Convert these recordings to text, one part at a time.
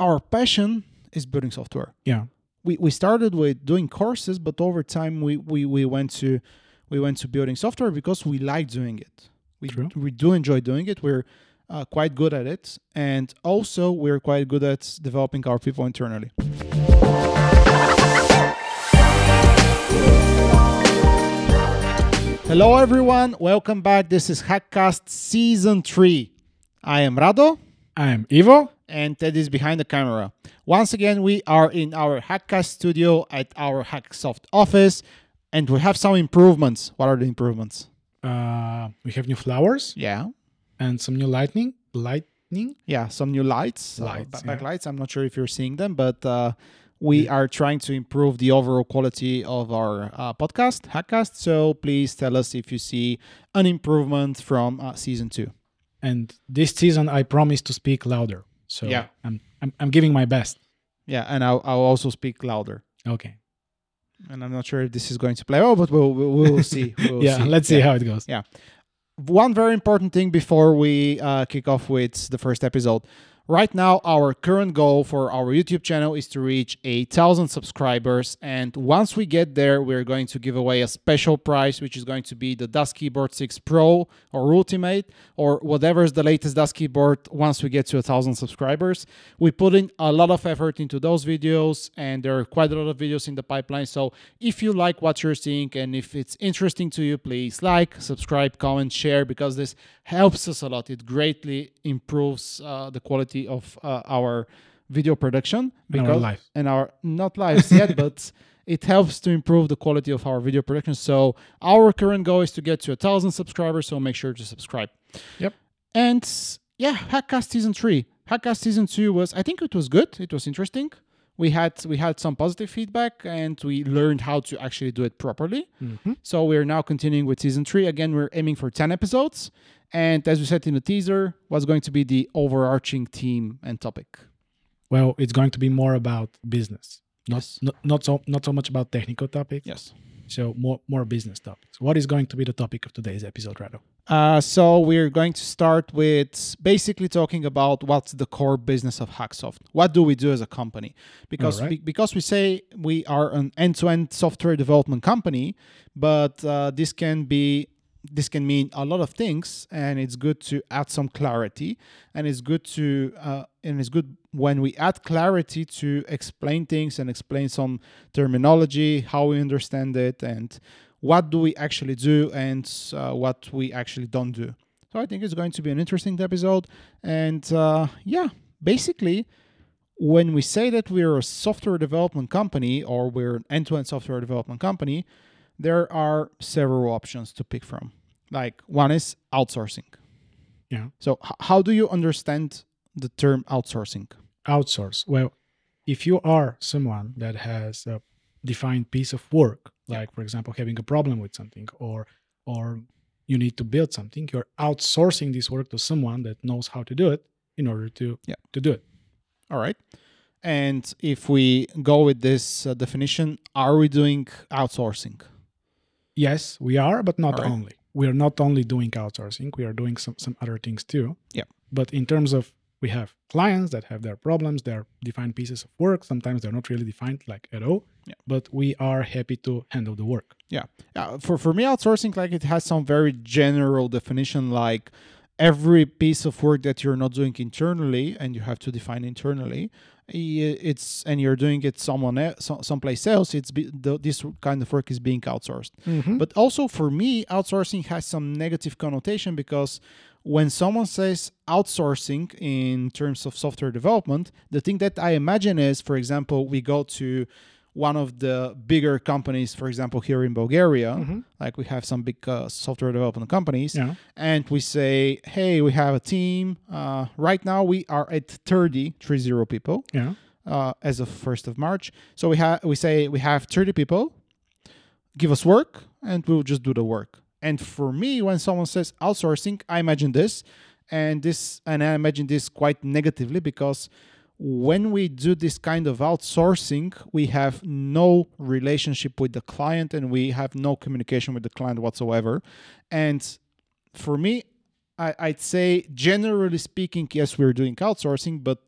our passion is building software. Yeah. We we started with doing courses, but over time we we, we went to we went to building software because we like doing it. We True. we do enjoy doing it. We're uh, quite good at it, and also we're quite good at developing our people internally. Hello, everyone. Welcome back. This is Hackcast Season 3. I am Rado, I am Ivo. And Ted is behind the camera. Once again, we are in our Hackcast studio at our Hacksoft office, and we have some improvements. What are the improvements? Uh, we have new flowers Yeah. and some new lightning. Lightning. Yeah, some new lights, Lights, uh, yeah. backlights. I'm not sure if you're seeing them, but uh, we are trying to improve the overall quality of our uh, podcast, Hackcast. So please tell us if you see an improvement from uh, season two. And this season, I promise to speak louder. So Yeah. I'm, I'm, I'm giving my best. Yeah, and I'll, I'll also speak louder. Okay. And I'm not sure if this is going to play well, but we'll we'll, we'll see. We'll yeah. see. Let's see Yeah. how it goes. Yeah. One very important thing before we uh, kick off with the first episode. Right now, our current goal for our YouTube channel is to reach a thousand subscribers, and once we get there, we're going to give away a special prize, which is going to be the DAS Keyboard 6 Pro or Ultimate or whatever is the latest DAS keyboard. Once we get to a thousand subscribers, we put in a lot of effort into those videos, and there are quite a lot of videos in the pipeline. So if you like what you're seeing and if it's interesting to you, please like, subscribe, comment, share because this helps us a lot. It greatly improves uh, the quality of uh, our video production And our because life. and our not lives yet, but it helps to improve the quality of our video production. So our current goal is to get to a thousand subscribers. So make sure to subscribe. Yep. And yeah, Hackcast season three. Hackcast season two was I think it was good. It was interesting. We had we had some positive feedback and we learned how to actually do it properly. Mhm. So we're now continuing with season three. Again, we're aiming for 10 episodes. And as we said in the teaser, what's going to be the overarching theme and topic? Well, it's going to be more about business. Not, Yes. not, not so not so much about technical topics. Yes. So more more business topics. What is going to be the topic of today's episode, Rado? Uh, so we're going to start with basically talking about what's the core business of Hacksoft. What do we do as a company? Because Alright. we, because we say we are an end-to-end software development company, but uh, this can be this can mean a lot of things, and it's good to add some clarity, and it's good to uh, and it's good when we add clarity to explain things and explain some terminology, how we understand it, and what do we actually do and uh, what we actually don't do. So I think it's going to be an interesting episode. And uh, yeah, basically, when we say that we're a software development company or we're an end to end software development company, there are several options to pick from. Like one is outsourcing. Yeah. So, h- how do you understand the term outsourcing? outsource well if you are someone that has a defined piece of work like for example having a problem with something or or you need to build something you're outsourcing this work to someone that knows how to do it in order to Yeah. to do it All right. And if we go with this uh, definition, are we doing outsourcing? yes we are but not Alright. only we are not only doing outsourcing we are doing some some other things too Yeah. but in terms of we have clients that have their problems their defined pieces of work sometimes they're not really defined like at all Yeah. but we are happy to handle the work Yeah. Uh, for for me, outsourcing like it has some very general definition, like every piece of work that you're not doing internally and you have to define internally, it's and you're doing it someone else, someplace else. It's be, the, this kind of work is being outsourced. But also for me, outsourcing has some negative connotation because when someone says outsourcing in terms of software development, the thing that I imagine is, for example, we go to one of the bigger companies, for example, here in Bulgaria, like we have some big uh, software development companies, Yeah. and we say, hey, we have a team. Uh, right now, we are at 30, 30 people yeah uh, as of 1st of March. So we have we say we have 30 people, give us work, and we'll just do the work. And for me, when someone says outsourcing, I imagine this, and this, and I imagine this quite negatively because when we do this kind of outsourcing, we have no relationship with the client and we have no communication with the client whatsoever. And for me, I, I'd say generally speaking, yes, we're doing outsourcing, but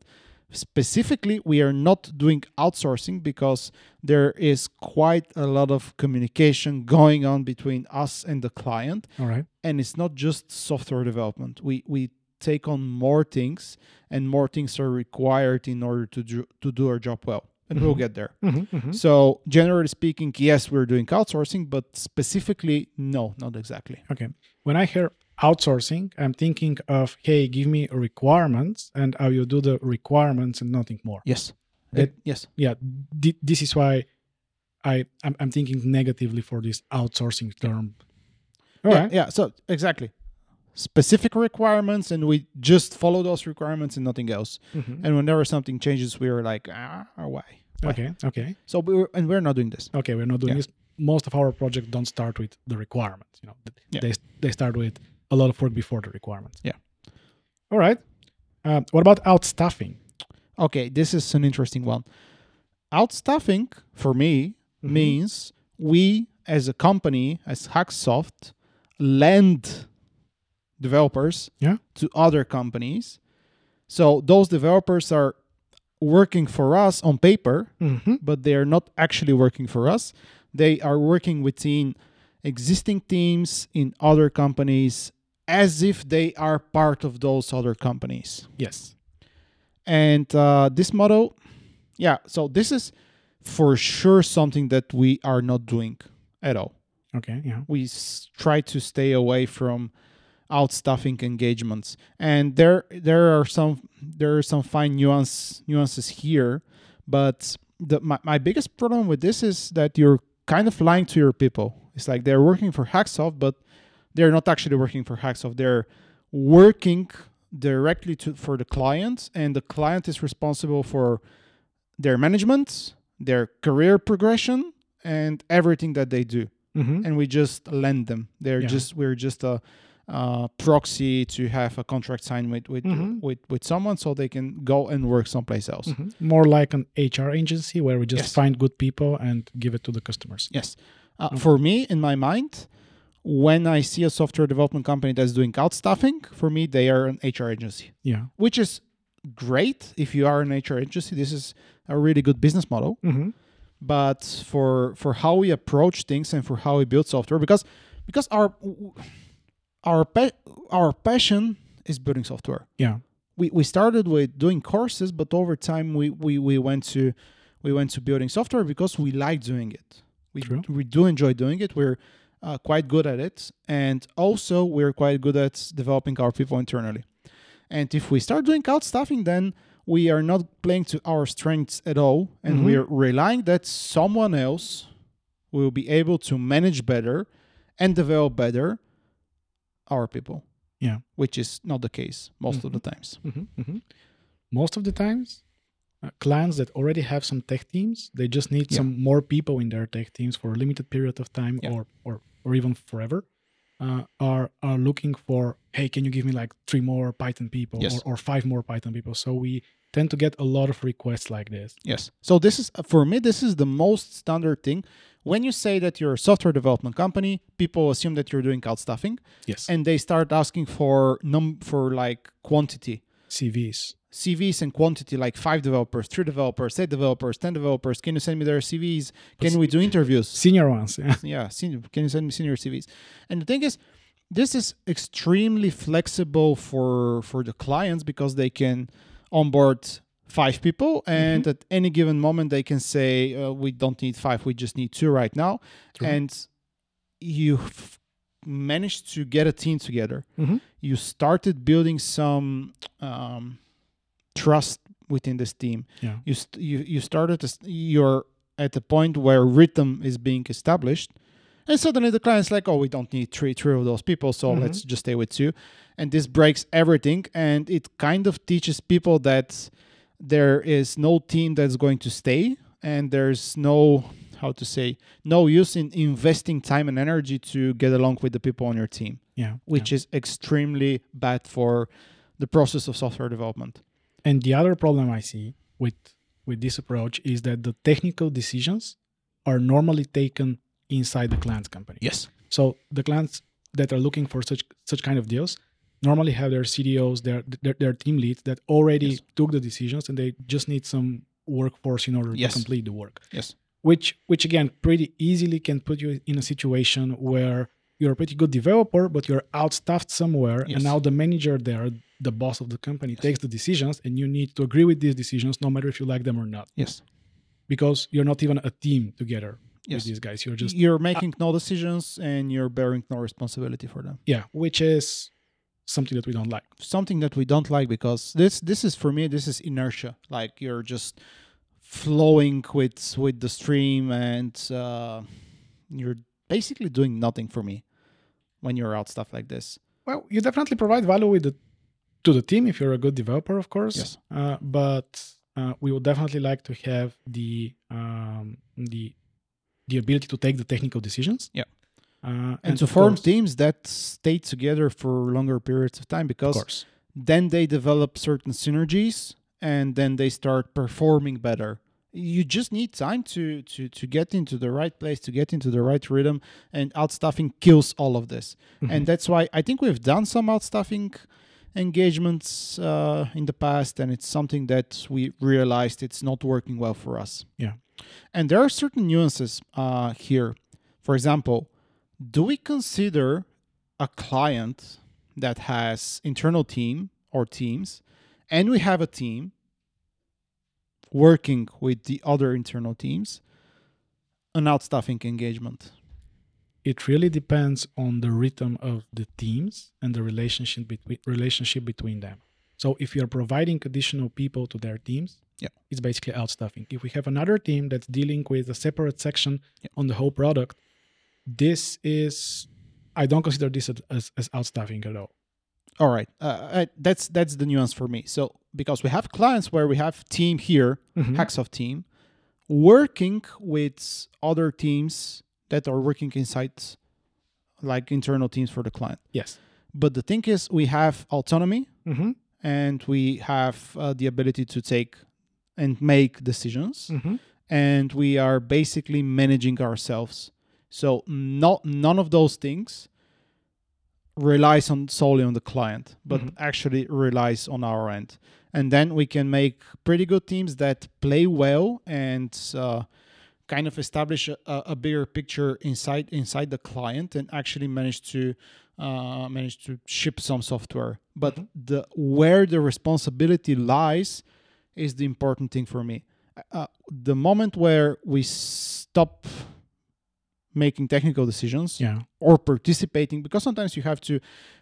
specifically we are not doing outsourcing because there is quite a lot of communication going on between us and the client All right. and it's not just software development we we take on more things and more things are required in order to do, to do our job well and we'll Mhm. get there Mm-hmm, mm-hmm. so generally speaking yes we're doing outsourcing but specifically no not exactly Okay. When I hear outsourcing, I'm thinking of, hey, give me requirements and I will do the requirements and nothing more. yes That- yes Yeah. Th- this is why I, I'm, I'm thinking negatively for this outsourcing term. All yeah, right. yeah so exactly specific requirements and we just follow those requirements and nothing else Mhm. and whenever something changes we are like ah why why? Okay. Okay. so we're and we're not doing this Okay. We're not doing Yeah. this. Most of our projects don't start with the requirements. You know, Yeah. they, they start with a lot of work before the requirements. Yeah. All right. Uh, what about outstaffing? okay this is an interesting one outstaffing for me Mhm. means we as a company as hacksoft lend developers Yeah. to other companies so those developers are working for us on paper Mm-hmm. but they are not actually working for us. They are working within existing teams in other companies as if they are part of those other companies. Yes. And uh, this model, yeah, so this is for sure something that we are not doing at all. Okay. Yeah. We s- try to stay away from outstaffing engagements, and there there are some there are some fine nuance nuances here, but the my, my biggest problem with this is that you're kind of lying to your people. It's like they're working for Hacksoft, but they're not actually working for Hacksoft. They're working directly to for the client, and the client is responsible for their management, their career progression, and everything that they do Mm-hmm. and we just lend them. They're Yeah. just we're just a uh, proxy to have a contract signed with with, Mhm. with with someone so they can go and work someplace else. Mhm. More like an HR agency where we just Yes. find good people and give it to the customers. Yes. Uh, Okay. For me, in my mind, when I see a software development company that's doing outstaffing, for me they are an HR agency, Yeah. which is great if you are an HR agency. This is a really good business model. Mm-hmm. but for for how we approach things and for how we build software because because our our pa- our passion is building software Yeah. we we started with doing courses but over time we we, we went to we went to building software because we like doing it we True. we do enjoy doing it we're uh, quite good at it and also we're quite good at developing our people internally and if we start doing outstaffing then we are not playing to our strengths at all and Mhm. we're relying that someone else will be able to manage better and develop better our people Yeah. which is not the case most of the times Mm-hmm. Mm-hmm. Most of the times, clients that already have some tech teams, they just need Yeah. some more people in their tech teams for a limited period of time Yeah. or, or or even forever. Uh, are are looking for hey, can you give me like three more Python people Yes. or, or five more Python people? So we tend to get a lot of requests like this. Yes. So this is for me this is the most standard thing. When you say that you're a software development company, people assume that you're doing outstaffing Yes, and they start asking for num for like quantity. CVs. CVs and quantity like 5 developers, 3 developers, 8 developers, 10 developers. Can you send me their CVs? Can we do interviews? Senior ones. Yeah. yeah, senior, can you send me senior CVs? And the thing is, this is extremely flexible for for the clients because they can onboard five people, and at any given moment they can say, uh, "We don't need five; we just need two right now." True. And you f- managed to get a team together. Mhm. You started building some um, trust within this team Yeah. you st- you you started to st- you're at the point where rhythm is being established and suddenly the client's like oh we don't need three three of those people so Mhm. let's just stay with two and this breaks everything and it kind of teaches people that there is no team that's going to stay and there's no how to say no use in investing time and energy to get along with the people on your team Yeah. which is extremely bad for the process of software development And the other problem I see with with this approach is that the technical decisions are normally taken inside the client's company. yes So the clients that are looking for such such kind of deals, normally have their CTOs, their their, their team leads that already Yes. took the decisions, and they just need some workforce in order Yes. to complete the work. Yes. Which which again pretty easily can put you in a situation where you're a pretty good developer, but you're outstaffed somewhere, Yes. and now the manager there, the boss of the company, takes the decisions, and you need to agree with these decisions, no matter if you like them or not, Yes. because you're not even a team together Yes. with these guys. You're just you're making uh, no decisions and you're bearing no responsibility for them. yeah, which is something that we don't like. Something that we don't like because this this is for me this is inertia. Like you're just flowing with with the stream and uh, you're basically doing nothing for me when you're out stuff like this. Well, you definitely provide value with the to the team if you're a good developer, of course. Yes. Uh, but uh, we would definitely like to have the um, the the ability to take the technical decisions. Yeah. Uh, And, to form course- teams that stay together for longer periods of time because course. then they develop certain synergies and then they start performing better you just need time to to to get into the right place to get into the right rhythm and outstaffing kills all of this Mhm. and that's why i think we've done some outstaffing engagements uh, in the past and it's something that we realized it's not working well for us Yeah. and there are certain nuances uh, here for example do we consider a client that has internal team or teams and we have a team working with the other internal teams an outstaffing engagement it really depends on the rhythm of the teams and the relationship between relationship between them. So if you're providing additional people to their teams, Yeah. it's basically outstaffing. If we have another team that's dealing with a separate section Yeah. on the whole product, this is I don't consider this as, as, outstaffing at all. all right uh, uh, that's that's the nuance for me so because we have clients where we have team here Mhm. Hacksoft team working with other teams that are working inside like internal teams for the client Yes. but the thing is we have autonomy Mm-hmm. and we have uh, the ability to take and make decisions Mm-hmm. and we are basically managing ourselves so not none of those things relies on solely on the client but Mhm. actually relies on our end and then we can make pretty good teams that play well and uh, kind of establish a, a bigger picture inside inside the client and actually manage to uh, manage to ship some software but Mhm. the where the responsibility lies is the important thing for me uh, the moment where we stop making technical decisions Yeah. or participating because sometimes you have to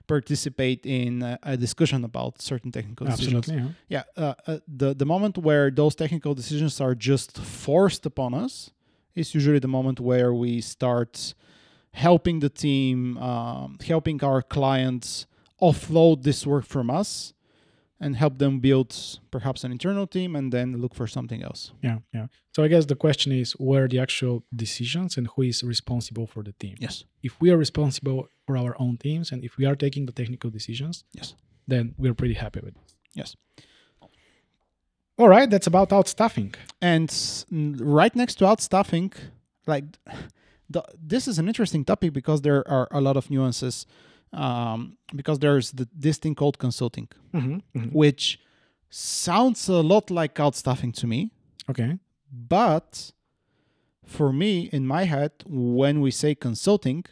participate in a, a discussion about certain technical decisions Absolutely. Yeah. yeah uh, uh, the the moment where those technical decisions are just forced upon us is usually the moment where we start helping the team um, helping our clients offload this work from us and help them build perhaps an internal team and then look for something else Yeah. Yeah. So I guess the question is where are the actual decisions and who is responsible for the team. yes if we are responsible for our own teams and if we are taking the technical decisions, yes then we're pretty happy with it. yes All right, that's about outstaffing. and right next to outstaffing like the, this is an interesting topic because there are a lot of nuances um, because there's the, this thing called consulting Mm-hmm. which sounds a lot like outstaffing to me Okay. but for me in my head when we say consulting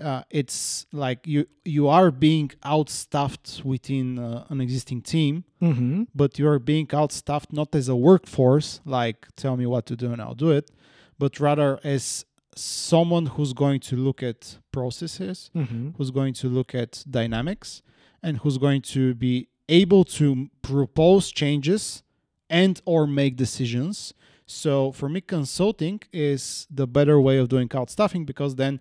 uh, it's like you you are being outstaffed within uh, an existing team Mm-hmm. but you're being outstaffed not as a workforce, like tell me what to do and I'll do it, but rather as someone who's going to look at processes, Mm-hmm. who's going to look at dynamics, and who's going to be able to propose changes and or make decisions. So for me, consulting is the better way of doing outstaffing because then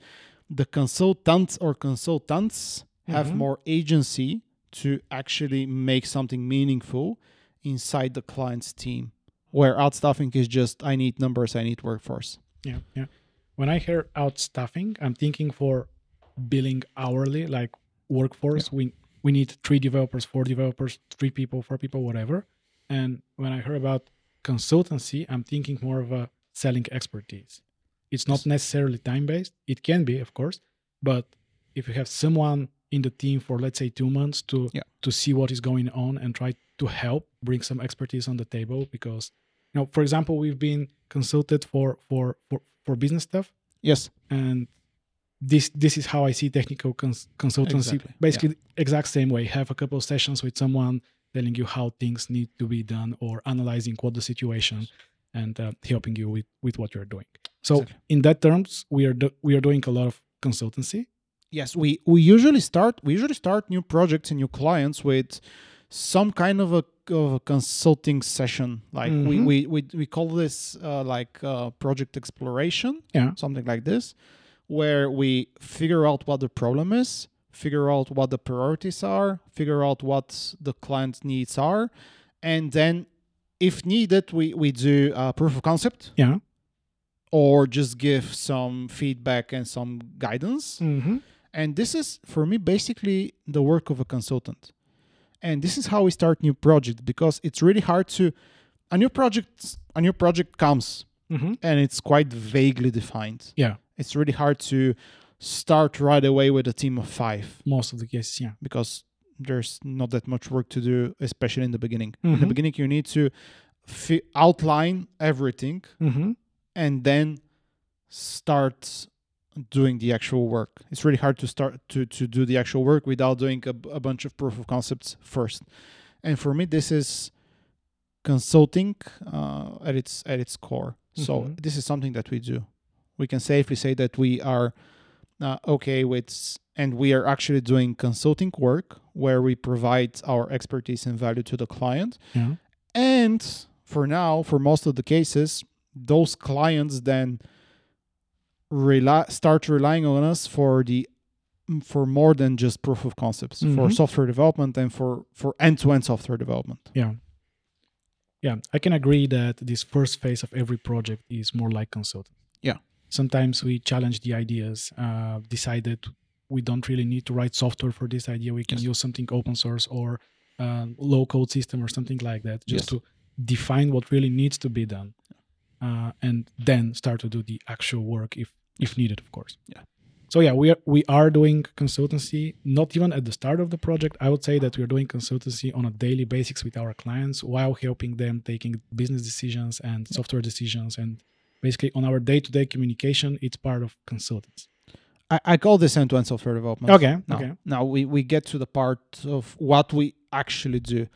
the consultants or consultants have Mhm. more agency to actually make something meaningful inside the client's team. Where outstaffing is just I need numbers, I need workforce. Yeah. Yeah. When I hear outstaffing, I'm thinking for billing hourly, like workforce. We we need three developers, four developers, three people, four people, whatever. And when I hear about consultancy, I'm thinking more of a selling expertise. It's not necessarily time based. It can be, of course, but if you have someone in the team for let's say two months to Yeah. to see what is going on and try to help bring some expertise on the table because you know for example we've been consulted for for for, for business stuff Yes. and this this is how I see technical cons- consultancy. Exactly, Basically, exact same way. Have a couple of sessions with someone telling you how things need to be done or analyzing what the situation and uh, helping you with with what you're doing. So Exactly. in that terms, we are do- we are doing a lot of consultancy. Yes, we we usually start we usually start new projects and new clients with some kind of a, of a consulting session. Like we, Mhm. we we we call this uh, like uh, project exploration, Yeah. something like this, where we figure out what the problem is, figure out what the priorities are, figure out what the client's needs are, and then if needed, we we do a proof of concept Yeah. or just give some feedback and some guidance. Mm-hmm. And this is for me basically the work of a consultant. And this is how we start new project because it's really hard to a new project a new project comes Mm-hmm. and it's quite vaguely defined. Yeah. It's really hard to start right away with a team of 5 Most of the cases, yeah. because there's not that much work to do especially in the beginning. In the Mhm. beginning you need to fi- outline everything Mm-hmm. and then start doing the actual work. It's really hard to start to to do the actual work without doing a, a bunch of proof of concepts first. And for me, this is consulting uh, at its at its core. So Mhm. this is something that we do. We can safely say that we are uh, okay with, and we are actually doing consulting work where we provide our expertise and value to the client. Yeah. And for now, for most of the cases, those clients then rely start relying on us for the for more than just proof of concepts for Mhm. software development and for for end-to-end software development Yeah. Yeah. I can agree that this first phase of every project is more like consulting. Yeah. Sometimes we challenge the ideas, uh, decide that we don't really need to write software for this idea. We can Yes. use something open source or uh, low code system or something like that just Yes. to define what really needs to be done. Uh, and then start to do the actual work if if needed, of course. Yeah. So yeah, we are we are doing consultancy. Not even at the start of the project. I would say that we are doing consultancy on a daily basis with our clients while helping them taking business decisions and software decisions and basically on our day-to-day communication. It's part of consultants. I, I call this end-to-end software development Okay. now, Okay. now we, we get to the part of what we actually do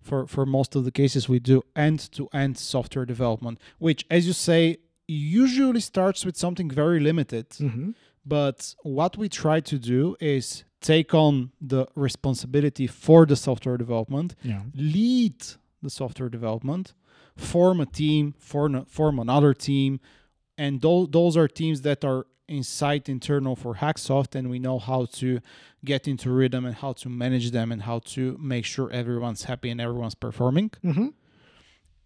for for most of the cases we do end-to-end software development which as you say usually starts with something very limited hmm But what we try to do is take on the responsibility for the software development, Yeah. lead the software development, form a team, form, form another team. And those, those are teams that are inside internal for Hacksoft, and we know how to get into rhythm and how to manage them and how to make sure everyone's happy and everyone's performing hmm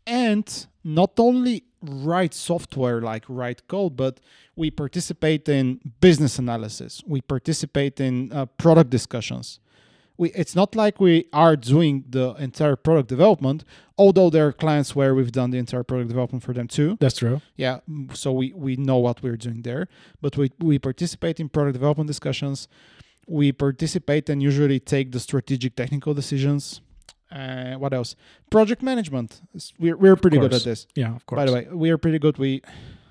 and not only write software like write code but we participate in business analysis. We participate in uh, product discussions. We, it's not like we are doing the entire product development although there are clients where we've done the entire product development for them too. That's true. yeah so we we know what we're doing there. But we we participate in product development discussions. We participate and usually take the strategic technical decisions uh, what else? Project management. We're, we're pretty good at this. Yeah. Of course. by the way we are pretty good. We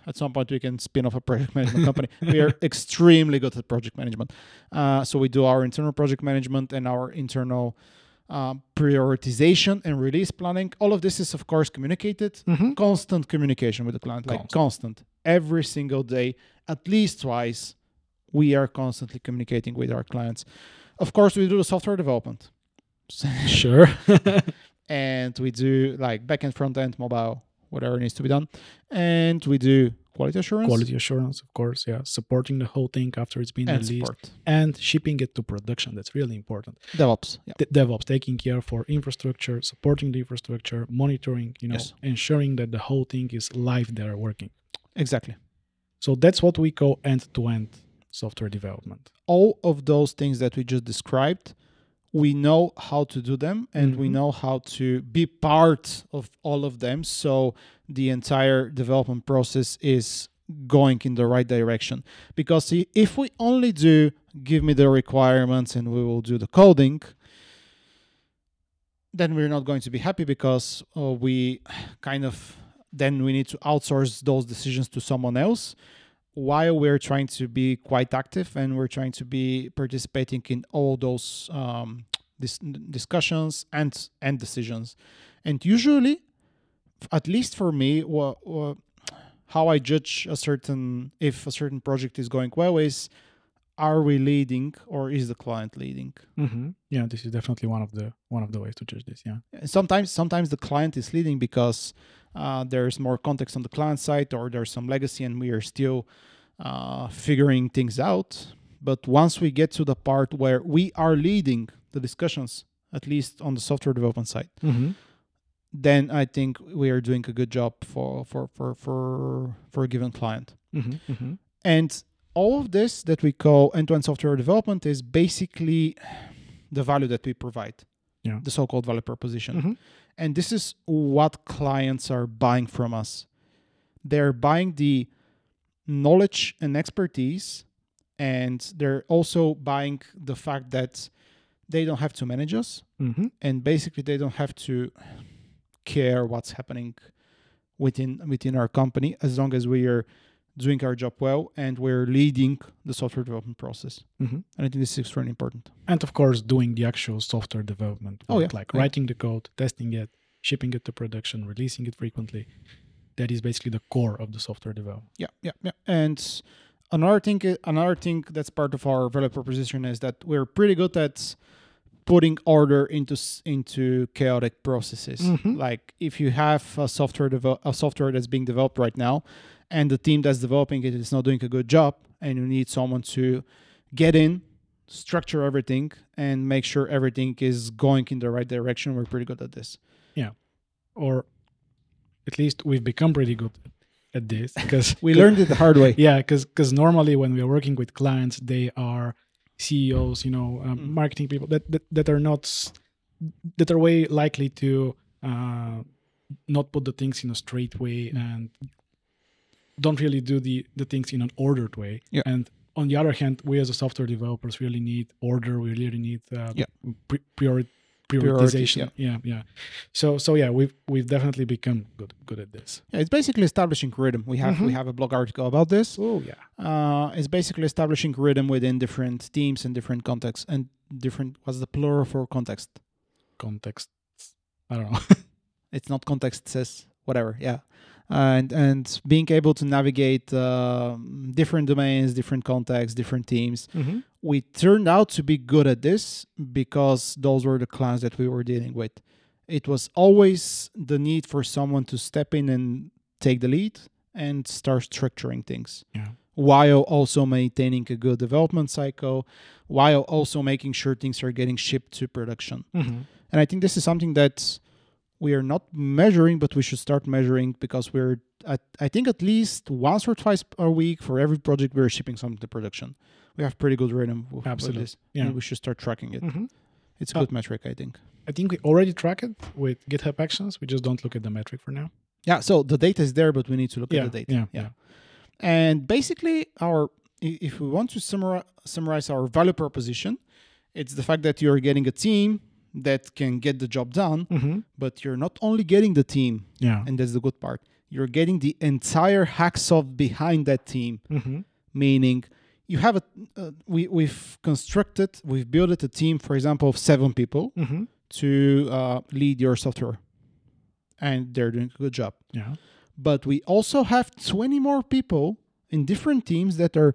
at some point we can spin off a project management company. We are extremely good at project management. Uh, so we do our internal project management and our internal um, prioritization and release planning. All of this is of course communicated. Mhm. constant communication with the client like constant. Every single day at least twice we are constantly communicating with our clients. Of course we do the software development Sure. and we do like back backend front end mobile whatever needs to be done and we do quality assurance Quality assurance, of course. Yeah. Supporting the whole thing after it's been and released support and shipping it to production. That's really important. devops yeah De- DevOps taking care for infrastructure, supporting the infrastructure, monitoring, you know, Yes. ensuring that the whole thing is live there working. exactly So that's what we call end-to-end software development. all of those things that we just described we know how to do them and we Mhm. know how to be part of all of them so the entire development process is going in the right direction. Because if we only do give me the requirements and we will do the coding, then we're not going to be happy because uh, we kind of then we need to outsource those decisions to someone else while we're trying to be quite active and we're trying to be participating in all those um, dis- discussions and and decisions. And usually at least for me how i judge a certain if a certain project is going well is are we leading or is the client leading hmm Yeah, this is definitely one of the one of the ways to judge this. Yeah. sometimes sometimes the client is leading because uh, there's more context on the client side or there's some legacy and we are still uh, figuring things out but once we get to the part where we are leading the discussions at least on the software development side Mm-hmm. then i think we are doing a good job for for for for, for a given client Mm-hmm. Mm-hmm. and all of this that we call end-to-end software development is basically the value that we provide Yeah. the so-called value proposition Mhm. and this is what clients are buying from us they're buying the knowledge and expertise and they're also buying the fact that they don't have to manage us Mm-hmm. and basically they don't have to care what's happening within within our company as long as we are doing our job well and we're leading the software development process Mm-hmm. and i think this is extremely important And of course, doing the actual software development. Oh, yeah. Like Yeah. writing the code, testing it, shipping it to production, releasing it frequently. That is basically the core of the software development. yeah yeah yeah and another thing another thing that's part of our value proposition is that we're pretty good at putting order into into chaotic processes Mhm. like if you have a software devel- a software that's being developed right now and the team that's developing it is not doing a good job and you need someone to get in structure everything and make sure everything is going in the right direction we're pretty good at this Yeah. Or at least we've become pretty good at this because we learned it the hard way Yeah, because because normally when we are working with clients, they are CEOs, you know, um, Mhm. marketing people that, that that are not that are way likely to uh, not put the things in a straight way and don't really do the the things in an ordered way. Yeah. And on the other hand, we as a software developers really need order. We really need uh, Yeah. pri- priori- Priorities, prioritization. yeah, yeah. So so yeah, we've we've definitely become good good at this. Yeah, it's basically establishing rhythm. We have we Mhm. have a blog article about this. Oh yeah. Uh, it's basically establishing rhythm within different teams and different contexts and different. What's the plural for context? Context. I don't know. It's not context. Says whatever. Yeah, and and being able to navigate um different domains, different contexts, different teams. mm-hmm. We turned out to be good at this because those were the clients that we were dealing with. It was always the need for someone to step in and take the lead and start structuring things. Yeah. while also maintaining a good development cycle, while also making sure things are getting shipped to production. Mm-hmm. And I think this is something that we are not measuring, but we should start measuring because we're, at, I think, at least once or twice a week for every project we're shipping something to production. We have pretty good rhythm with, with Absolutely. this. Yeah. And we should start tracking it. Mm-hmm. It's a Uh, good metric, I think. I think we already track it with GitHub Actions. We just don't look at the metric for now. Yeah, so the data is there, but we need to look yeah, at the data. yeah, yeah. yeah. And basically, our if we want to summarize, summarize our value proposition, it's the fact that you're getting a team that can get the job done, Mm-hmm. but you're not only getting the team, Yeah. and that's the good part. You're getting the entire Hacksoft behind that team, Mm-hmm. meaning you have a uh, we we've constructed, we've built a team, for example, of seven people Mm-hmm. to uh, lead your software, and they're doing a good job Yeah. but we also have 20 more people in different teams that are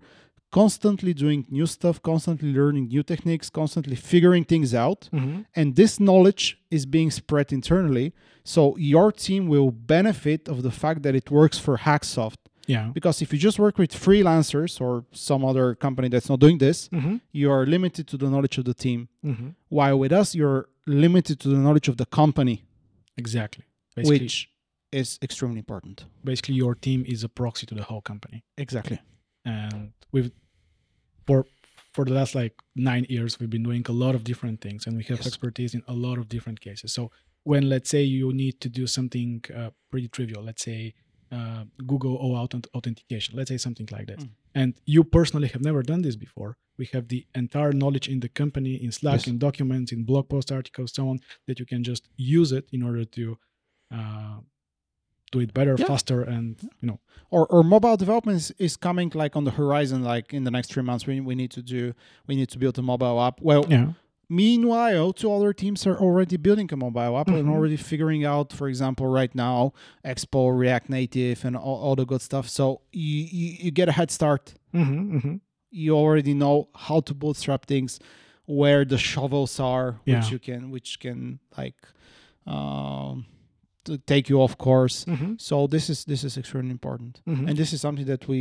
constantly doing new stuff, constantly learning new techniques, constantly figuring things out. Mm-hmm. And this knowledge is being spread internally. So your team will benefit of the fact that it works for Hacksoft. Yeah. Because if you just work with freelancers or some other company that's not doing this, Mm-hmm. you are limited to the knowledge of the team. Mm-hmm. While with us, you're limited to the knowledge of the company, Exactly. Basically, which is extremely important. basically your team is a proxy to the whole company, Exactly. And we've for for the last like nine years we've been doing a lot of different things, and we have Yes. expertise in a lot of different cases. So when let's say you need to do something uh, pretty trivial, let's say uh, Google OAuth authentication. Let's say something like that. Mm. And you personally have never done this before. We have the entire knowledge in the company, in Slack, Yes. in documents, in blog post articles, so on, that you can just use it in order to uh, do it better, Yeah. faster, and you know, or, or mobile development is, is coming like on the horizon like in the next three months. We, we need to do we need to build a mobile app. Well yeah, meanwhile two other teams are already building a mobile app and Mhm. already figuring out for example right now expo react native and all, all the good stuff. So you, you, you get a head start. Hmm hmm you already know how to bootstrap things where the shovels are which you can which can like um to take you off course. Hmm so this is this is extremely important. Hmm and this is something that we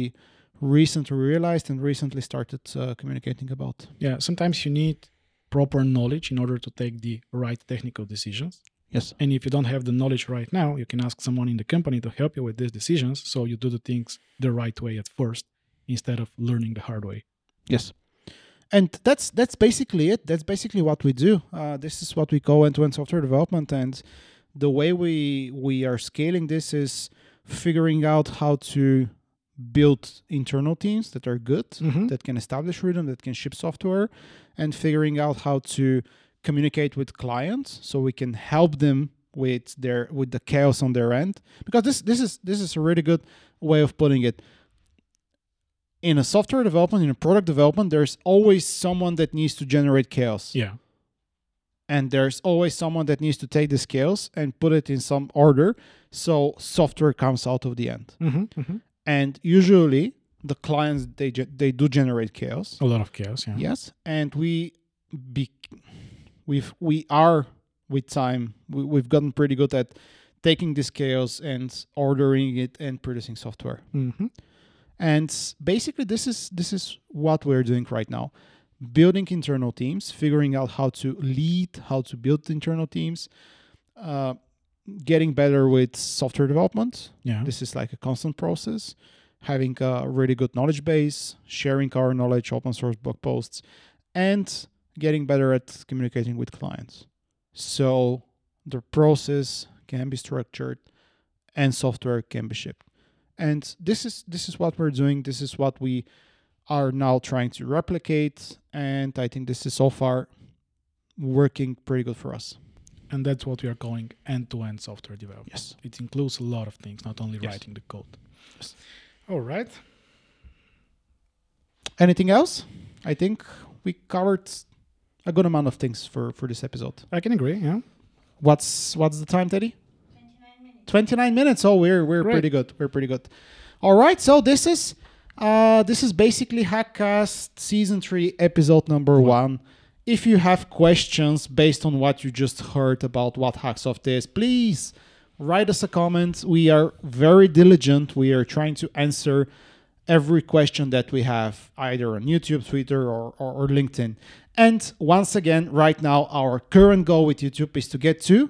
recently realized and recently started uh, communicating about. Yeah. Sometimes you need proper knowledge in order to take the right technical decisions. yes. And if you don't have the knowledge right now, you can ask someone in the company to help you with these decisions. So you do the things the right way at first instead of learning the hard way. yes. And that's that's basically it. That's basically what we do. Uh, this is what we call end-to-end software development. And the way we we are scaling this is figuring out how to build internal teams that are good Mhm. that can establish rhythm that can ship software and figuring out how to communicate with clients so we can help them with their with the chaos on their end because this this is this is a really good way of putting it in a software development in a product development there's always someone that needs to generate chaos Yeah. And there's always someone that needs to take the scales and put it in some order so software comes out of the end. Hmm hmm and usually the clients they ge- they do generate chaos. A lot of chaos. Yeah. yes and we be we've we are with time we, we've gotten pretty good at taking this chaos and ordering it and producing software. Hmm and basically this is this is what we're doing right now building internal teams figuring out how to lead how to build internal teams uh, getting better with software development. Yeah. this is like a constant process. Having a really good knowledge base sharing our knowledge open source blog posts and getting better at communicating with clients. So the process can be structured and software can be shipped. And this is this is what we're doing. This is what we are now trying to replicate and i think this is so far working pretty good for us And that's what we are calling end-to-end software development. yes It includes a lot of things, not only Yes. writing the code. Yes. All right. anything else i think we covered a good amount of things for for this episode I can agree. Yeah. what's what's the time teddy 29 minutes 29 minutes. oh we're we're Great. pretty good we're pretty good all right so this is uh this is basically hackcast season 3 episode number 1 if you have questions based on what you just heard about what hacksoft is please write us a comment. We are very diligent. We are trying to answer every question that we have either on youtube twitter or, or, or linkedin. And once again right now our current goal with youtube is to get to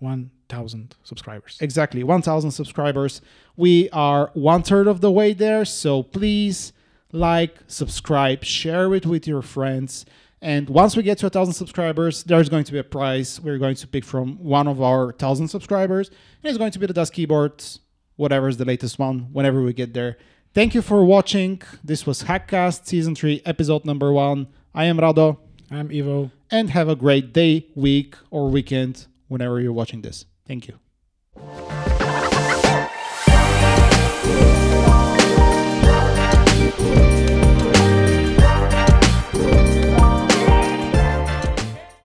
1,000 subscribers. exactly 1000 subscribers. We are one third of the way there so please like subscribe share it with your friends. And once we get to a thousand subscribers there's going to be a prize we're going to pick from one of our thousand subscribers and it's going to be the Das keyboard whatever is the latest one whenever we get there. Thank you for watching. This was hackcast season 3 episode number 1 i am rado. I'm Ivo. and have a great day week or weekend whenever you're watching this. Thank you